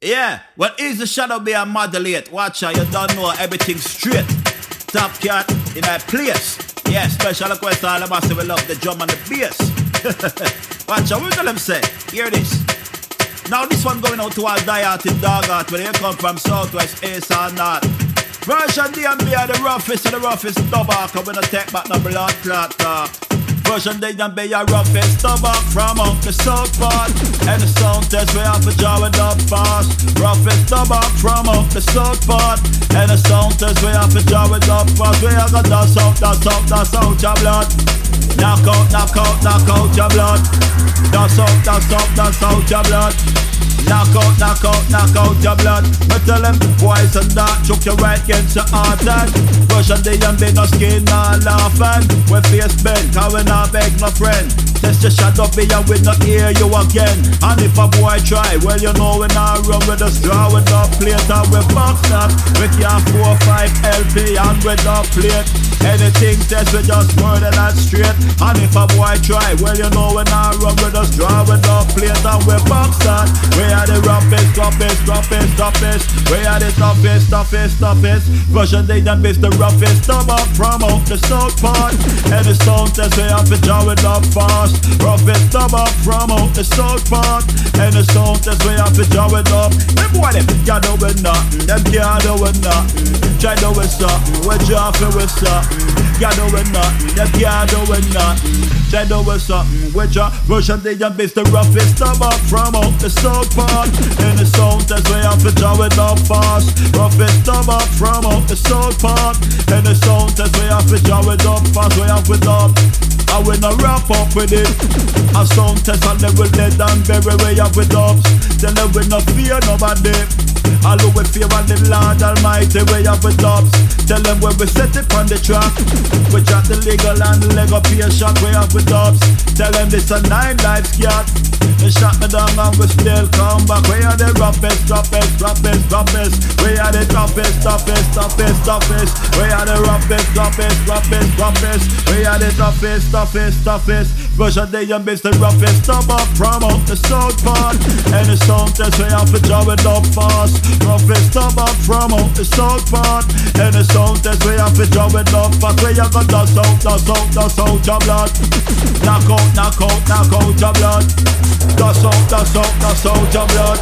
Yeah, well, is the shadow be a modulate? Watch out, you don't know everything straight. Top cat in a place. Yeah, special request all of us we love the drum and the bass. Watch out, what tell them say? Hear this. Now this one going out to all die out in dog heart where they come from southwest, east or north. Version D&B are the roughest of the roughest double, cause we don't take back no blood clot talk. Version they done be a roughest stubborn from up the part And the sound test we have to jaw it up fast. Roughest stubborn from up the part And the sound test we have to jaw it up fast. We have got that sound, that sound, that sound your blood. Knock out, knock out, knock out your blood. That sound, that sound, that sound your blood Knock out, knock out, knock out your blood. Me tell them and that choke your right against your heart and Russian day and be no skin, not laughing. We face bend, cause we not beg no friend. Test your shot up here, we not hear you again. And if a boy try, well you know we not run with us, draw with the plate and we box that. We can't four five LP and with the plate. Anything test we just murder that straight. And if a boy try, well you know we not run with us, draw with the plate and we box that. We are the roughest, toughest, toughest, toughest. We are the toughest, toughest, toughest. Russian they done best the roughest. Up from out the south part. And the sound test we have to jaw it up fast. Roughest up from out the south part. And the sound test we have to jaw it up. Them boy them can't do with nothing. Them can't do with nothing. Try do with something. We're jawful with something. Can't do with nothing. Them can't do with nothing. Try do with something. We're jaw. Russian they done best the roughest. Up from out the south And the sound test we have to jaw it up fast. Roughest stop up from out the south part. And the sound test we have to jaw it up fast. We have it up. I will not wrap up with it. A sound test and then we'll let down bury way up with ups. Then they will not fear nobody. All who will fear on the Lord Almighty way up with ups. Tell them when we set it on the track. We drop the legal and the leg up here shot way up with ups. Tell them this a nine life scat. They shot me down and we still come back. We are the roughest, roughest, roughest, roughest. We are the toughest, toughest, toughest, toughest. We are the roughest, roughest, roughest, roughest. We are the toughest, toughest, toughest. Version they and the roughest. Stop up from out the south part. And the sound test we have to jaw it up fast. Roughest stop up from out the south part. And the sound test we have to jaw it up fast. We have got the sound, the sound, the sound, your blood. Knock out, knock out, knock out your blood. The sound, the sound, the sound, your blood.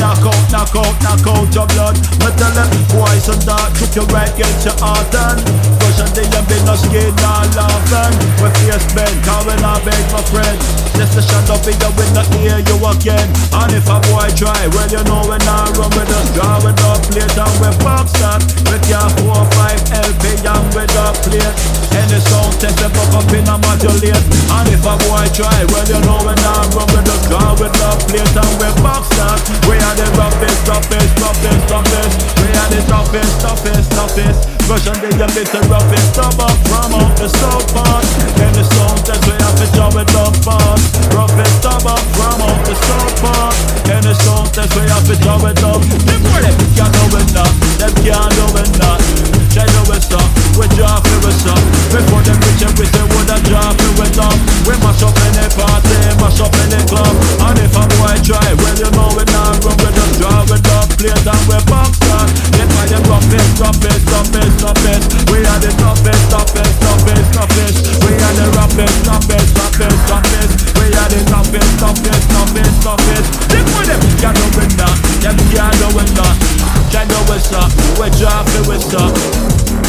Knock out, knock out, knock out your blood. Me tell them boys and that took your right against your heart and Version they have been no skin, not laughing. We face cause we not beg my friend. Just a shot up in the window, hear you again. And if a boy try, well you know we not run with us. Draw with the plate and we box that. With four five LP and with the plate. Any sound test them up up in a modulate. And if a boy try, well you know we not run with us. Draw with the plate and we box that. We are the roughest, roughest, roughest, roughest. We are the toughest, toughest, toughest. Version they a little roughest, up from out the part. And the sound test we have to jaw it up fast. Roughest, up from out the part. And the sound test we have to jaw it up. Them can't do it nothing. Them can't do it nothing. They know it's up. We jaw for us up. Before them reach and we say would jaw for it up. We mash up in the party, mash up in the club. And if a boy try, well you know we not run with us. Draw with up, play down we box that. Get by the roughest, roughest, roughest, roughest. We are the toughest, toughest, toughest, toughest. We are the roughest, toughest, toughest, toughest. We are the toughest, toughest, toughest, toughest. Them for them, can't do it not. Them can't do it not. Can't do it up. We for it up.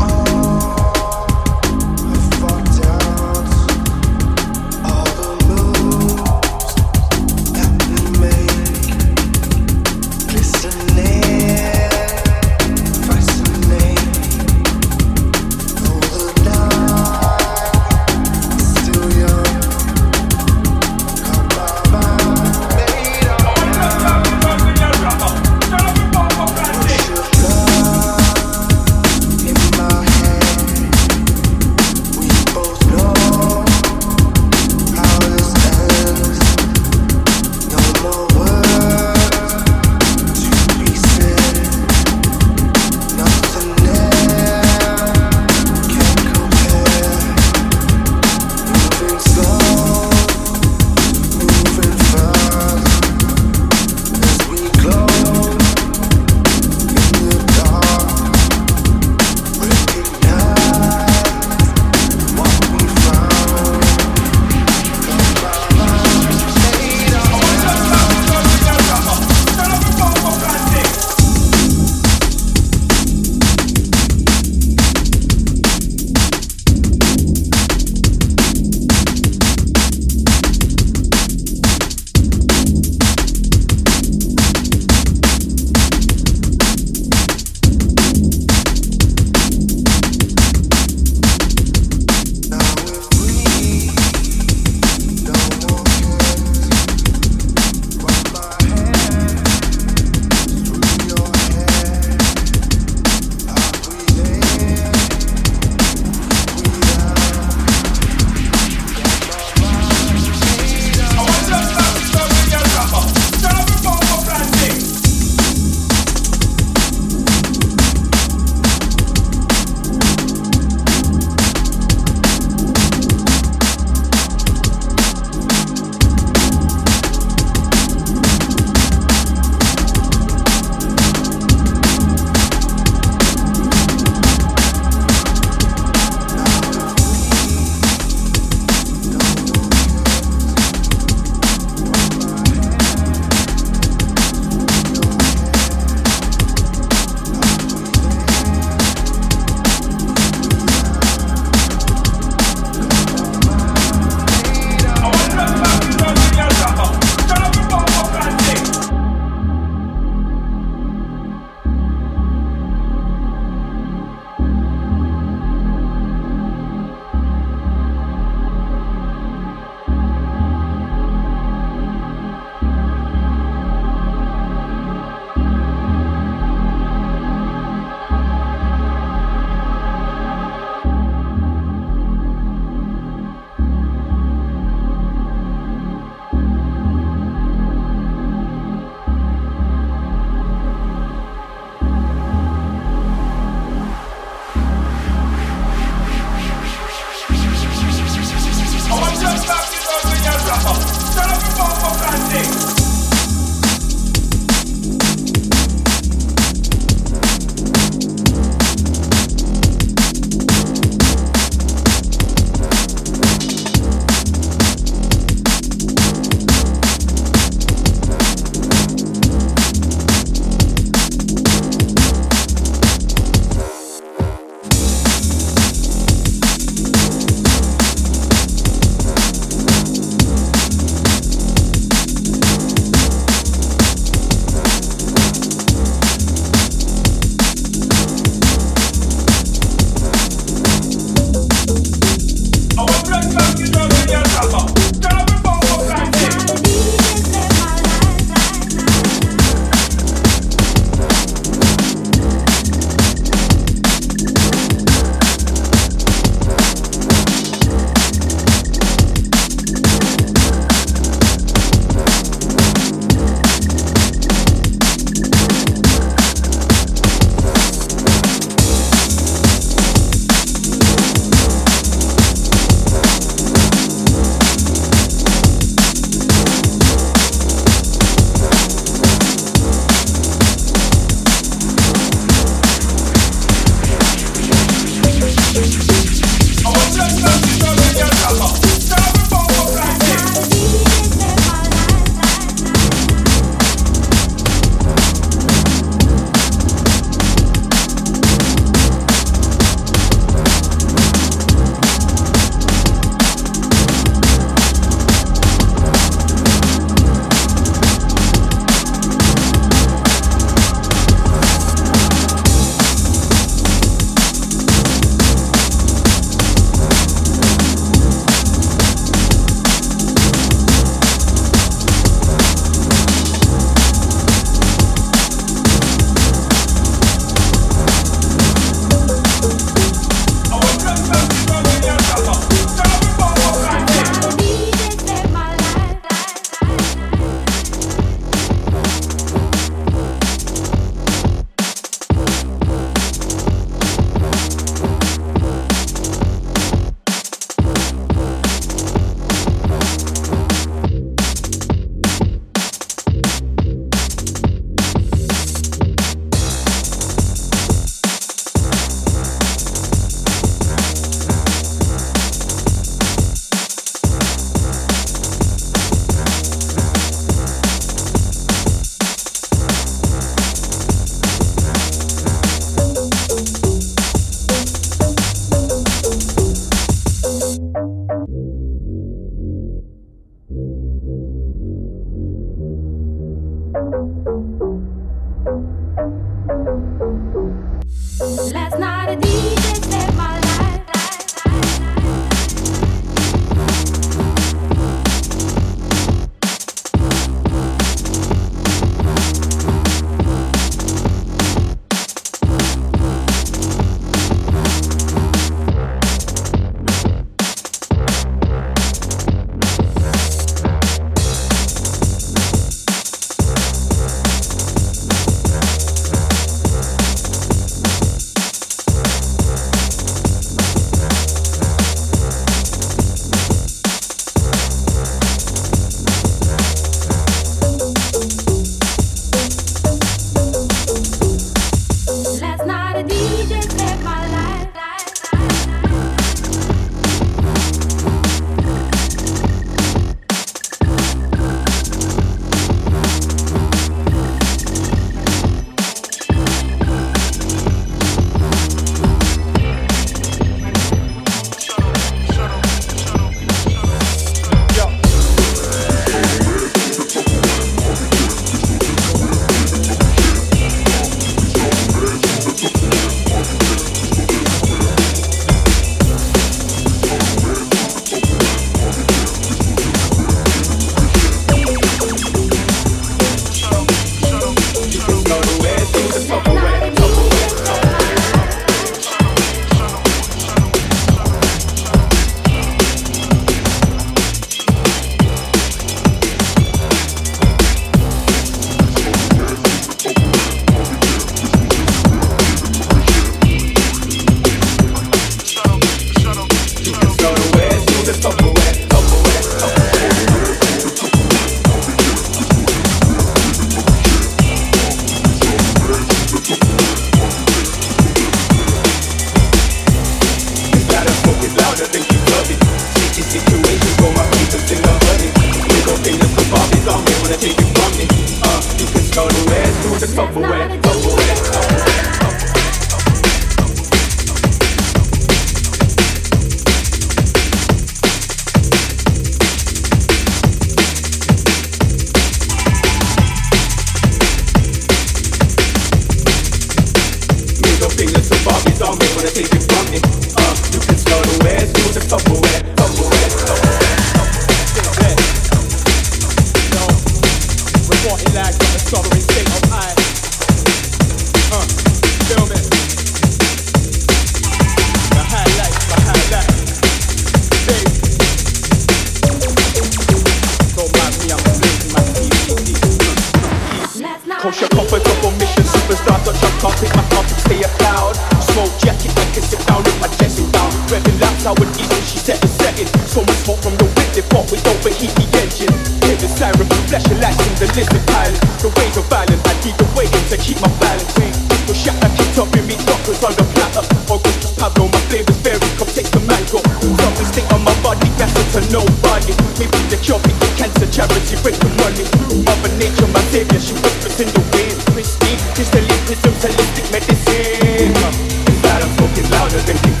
rather than be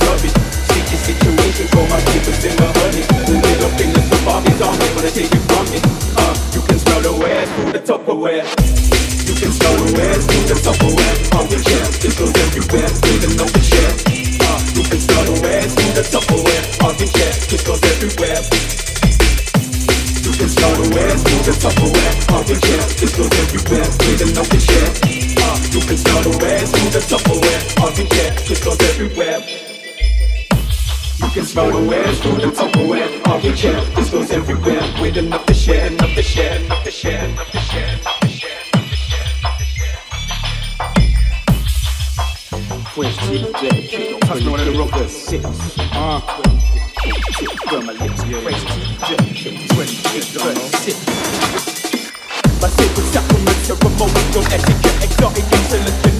my deepest in the honey. The little fingers, the bobbies on me, wanna take it from me. Uh, you can smell the the Tupperware. You can smell the the Tupperware. Goes everywhere, even the share. Uh, you can smell the the Tupperware. Everywhere. You can smell the the Tupperware. Everywhere, even the. Tupperware, Armchair, crystals everywhere. You can smell the wares through the Tupperware, Armchair, crystals everywhere. With enough to share, enough to share, enough to share, enough to share. Quiz, TJ, touch me one the ropers, six, uh, from my lips, quiz, TJ, 26, my sacred sacraments are remote, don't etiquette, exotic insolence,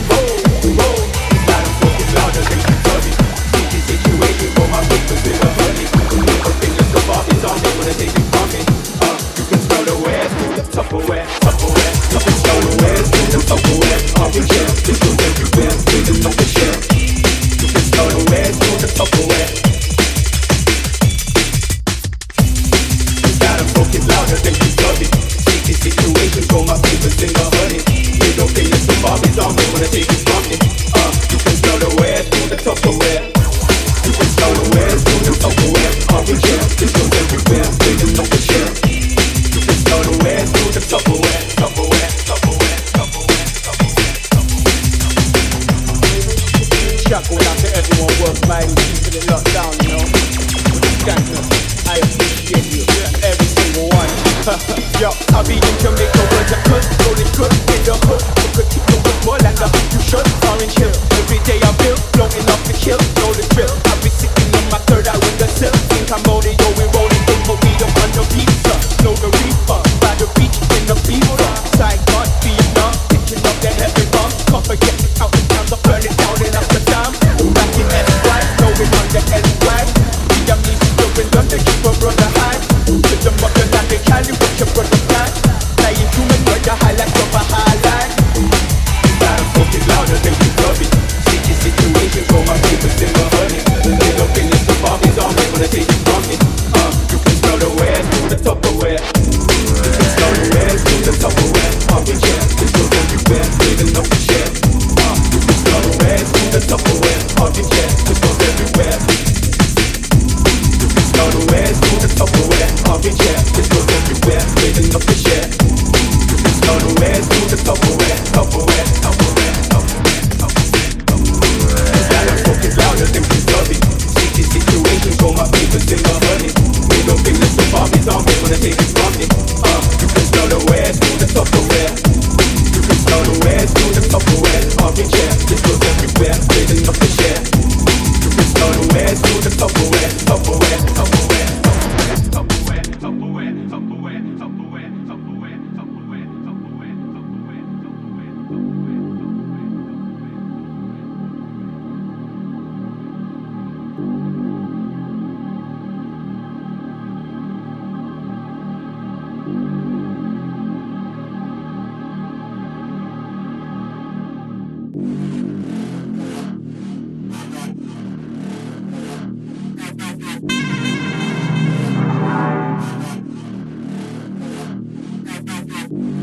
everyone works it locked down, you know. With I appreciate you, yeah. every single one. Yo, I be in Jamaica where the good, golden good in the hood. You could keep the hood more like a you should. Orange Hill, every day I'm blowing up the hill, know the drill. Thank you.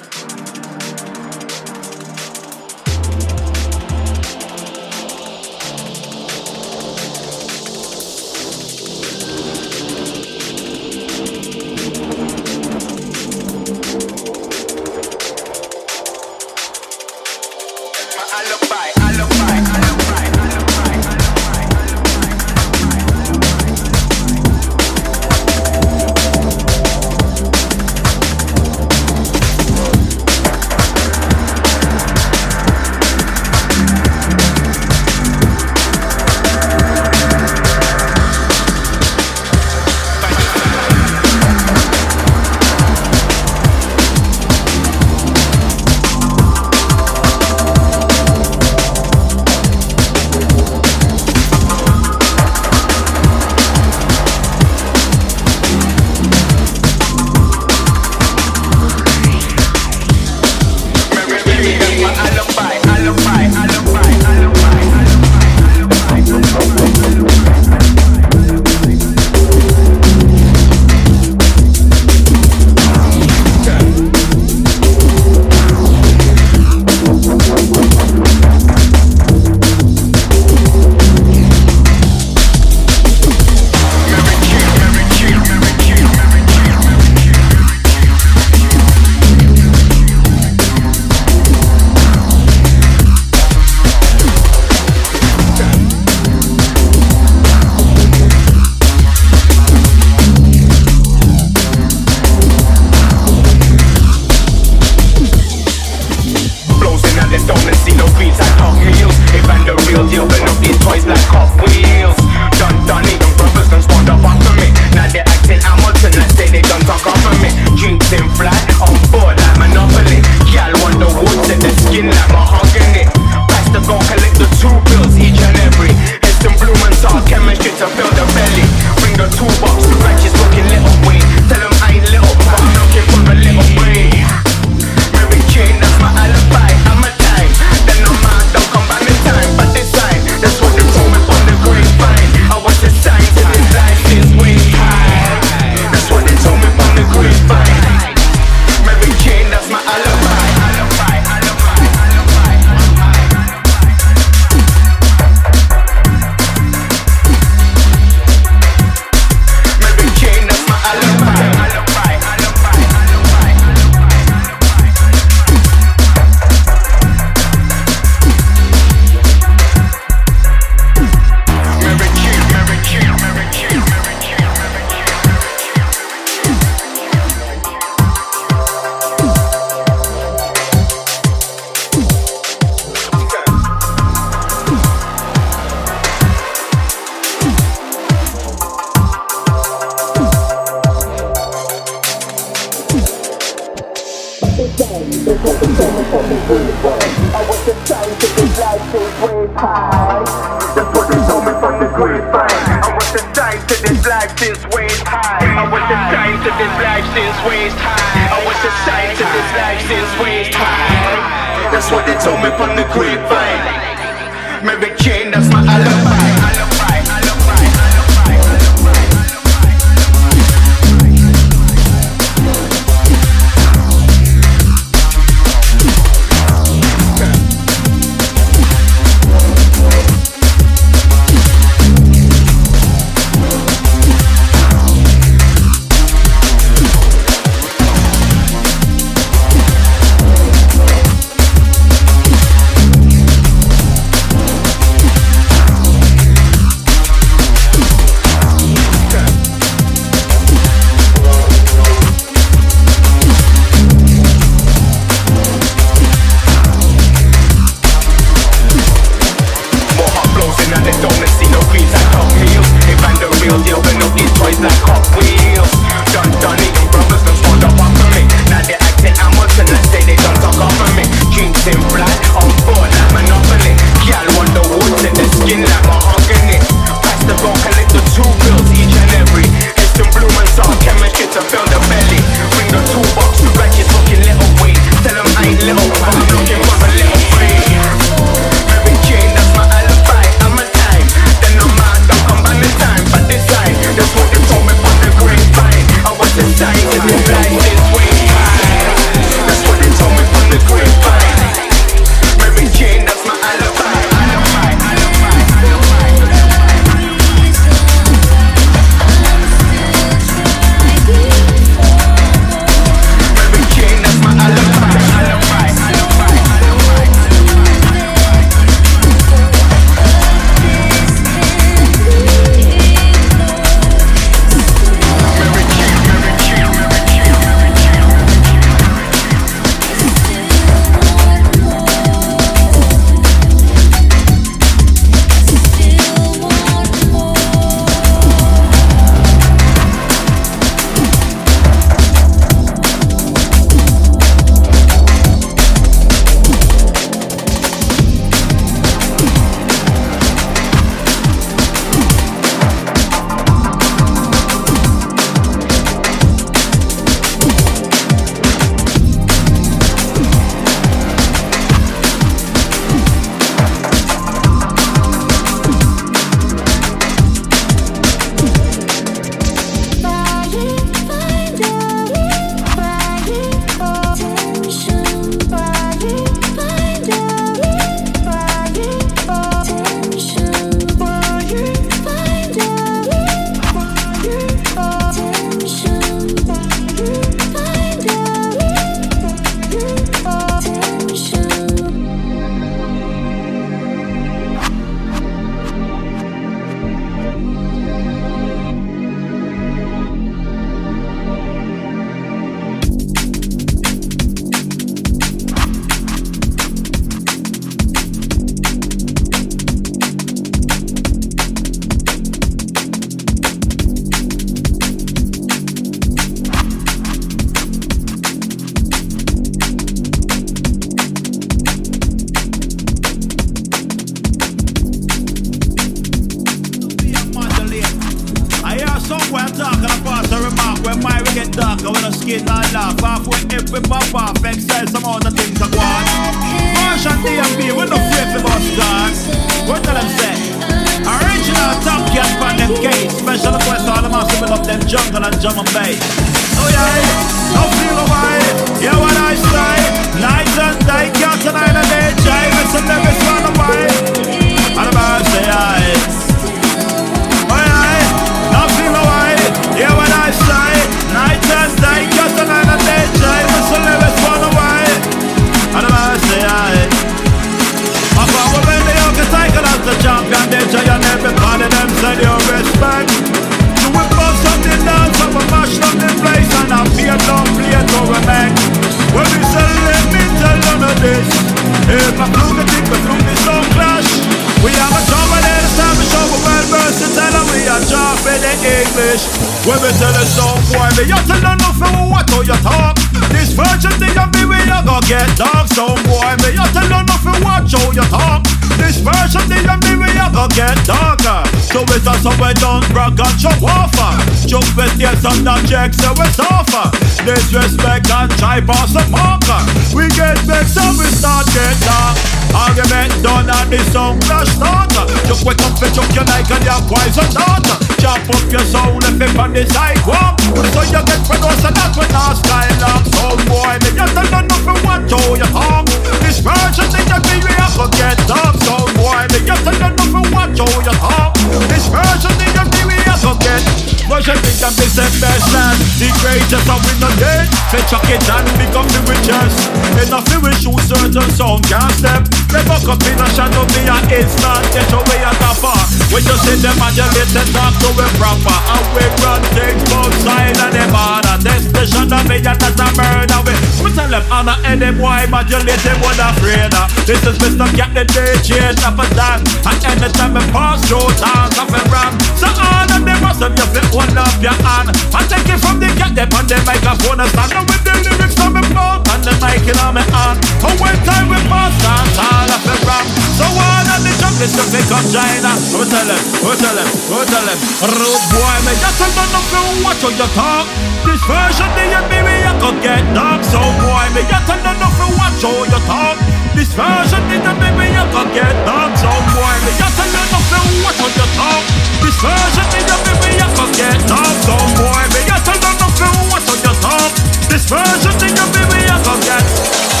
Get dark. Some boy, me you tell them nothing what show you talk. This version thing of me, we a go get darker. Uh. So it's a so we don't brag and show off. Uh. Jump with yes and not check so we suffer. Uh. Disrespect and try pass a marker. We get vexed and we start get dark. Argument done and the song flash starter. Just wake up and chuck your like and your wise and daughter. Chop up your soul if it on the sidewalk. So you get for those and that's when our style up. So boy, me just don't know nothing what to you talk. This version thing that we have to get up. So boy, me just don't know nothing what to you talk. This version thing that we have to get. Version thing that be the best land. The greatest of we not dead. Say chuck it and become the richest. Enough we shoot certain sound can't step. They buck up in a shadow and it's not get away at the far. When you see them and talk to it proper. And we run things both side and them harder. That's the shadow me and that's a murder. We, we tell them and them why modulate them what afraid of. This is Mr. Cat the DJ up and down. And anytime we pass through towns of a ram. So all of them must have you fit one up your hand. I take it from the cat them on the microphone and stand with the lyrics on my mouth and the mic in on my hand. And when time we pass dance all of the ram. So all of the junkies to pick up China. We tell them, we tell them, we tell them. Rude boy, me just know if you watch how you talk. This version the baby I could get dark. So boy, me just know if you watch how you talk. This version the baby I could get dark. So boy, me just know if you watch how you talk. This version the baby I could get dark. So boy, me just know if you watch how you talk. This version the baby I could get.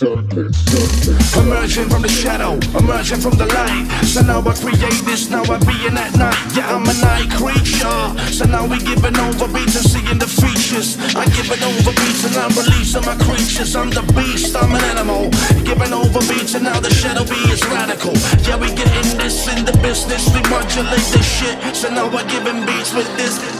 Emerging from the shadow, emerging from the light. So now I create this, now I be in that night. Yeah, I'm a night creature. So now we giving over beats and seeing the features. I giving over beats and I'm releasing my creatures. I'm the beast, I'm an animal. Giving over beats and now the shadow be is radical. Yeah, we getting this in the business, we modulate this shit. So now I giving beats with this.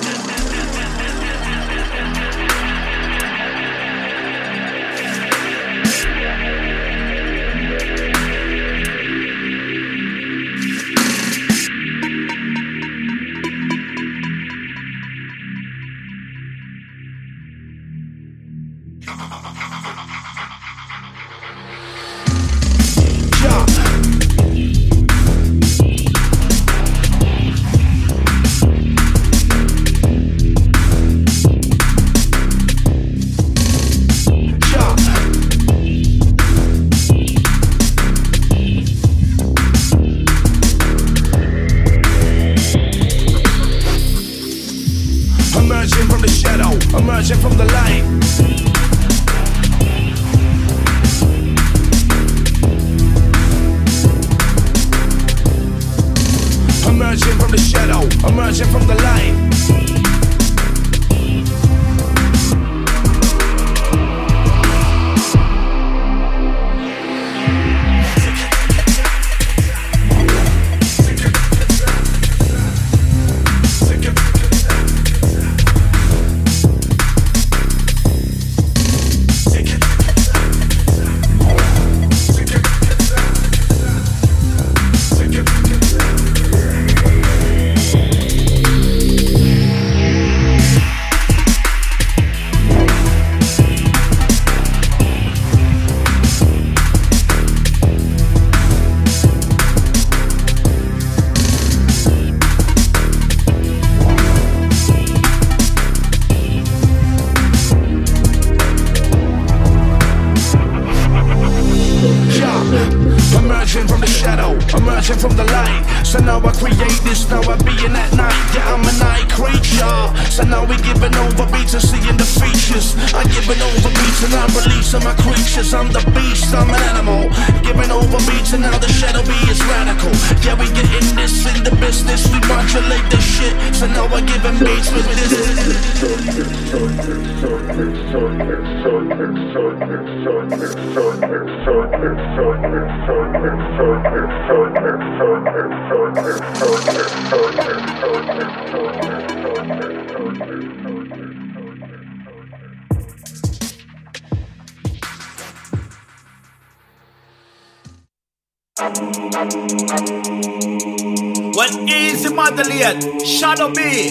Modulate, Shadow B,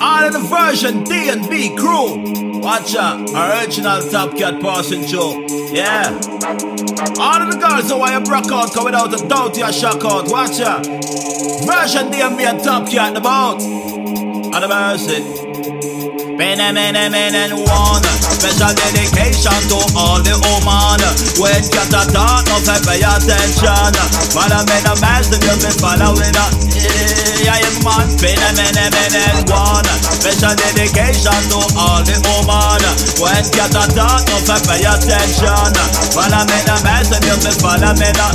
all of the version D&B crew. Watch out, original Top Cat passing through. Yeah. All of the girls oh, who want you broke out, come without a doubt, you shock out. Watch out. Version D&B and Top Cat boat. On the mercy. Many, many, many one Special dedication to all the woman When cat a talk, no fi pay attention. Follow me the master, you be following up Yeah, yeah, man. Many, many, many one Special dedication to all the woman When cat a talk, no fi pay attention. Follow me the master, you be follow me the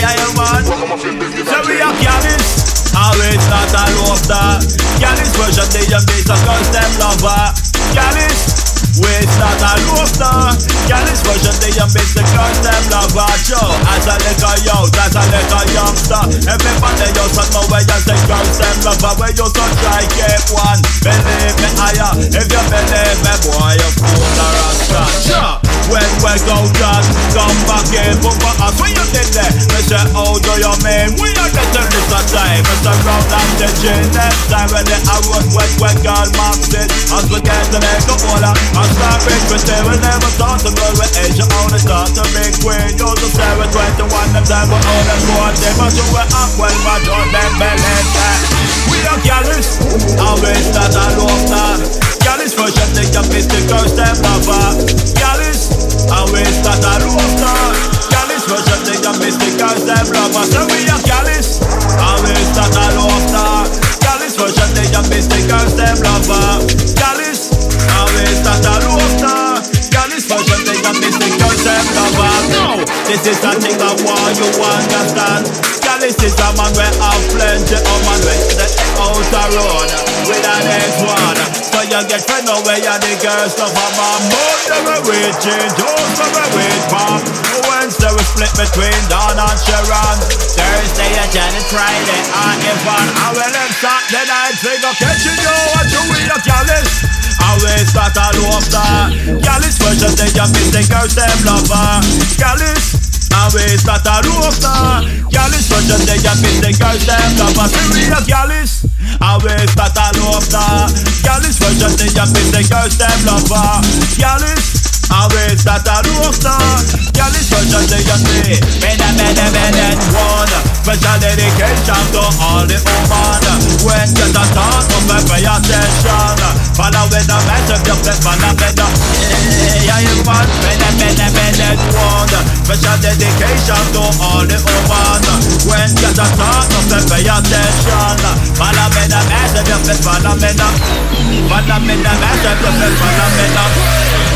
Yeah, yeah, man. So we are careless Always not a love Gallus version they just beat a cause them lover Gallus Waste not a love star Gallus version they just beat the cause them love lover Joe As a little youth, as a little youngster. Everybody used to know where you say cause them lover Where you so try get one. Believe me higher uh, If you believe me boy you fool or a Sure when we go down, come back in But for us, when you did that Me say, how do you mean? We are getting this a time? Mr. Round and the gin Next time when they are run wet, wet girl marks it As we get to make a order Big with them We never thought to go with age You only start to big queen You to say with 21 them But all them on them But you were up well But on them belly We are gallus Always that I love that. Gallus version They can miss the girls Them lover Gallus Always that I love that. Gallus version They can miss the girls Them lover So we are gallus Always that I love that. Gallus version They can miss the girls Them lover Gallus a vista ta it's Scottish version They got me sick, don't no This is the thing that want you understand. Gyalis is a man where have plenty of man where the outer road with an X1. So you get know where you the girls stuff of my mouth. They were change, just for a wait pop. Wednesday we split between Dawn and Sharon. Thursday and Janet, Friday and Evan. I will them Saturday night figure catching you what you with a Gyalis. Always start all over. Gyalis version they just miss the girls them lover. Gyalis. Always start all over. Gyalis version they just miss the girls them lover. Serious Gyalis. Always start all over. Gyalis version they just miss the girls them lover. Always start all over. Gyalis version they just say better, better, better one. Special dedication to all the woman. When you start talk, come pay attention. Follow with the message, just let follow with the Yeah, you want better, better, better one. Special dedication to all the woman. When you start talk, come pay attention. Follow with the message, just let follow with the Follow with the message, just let follow with the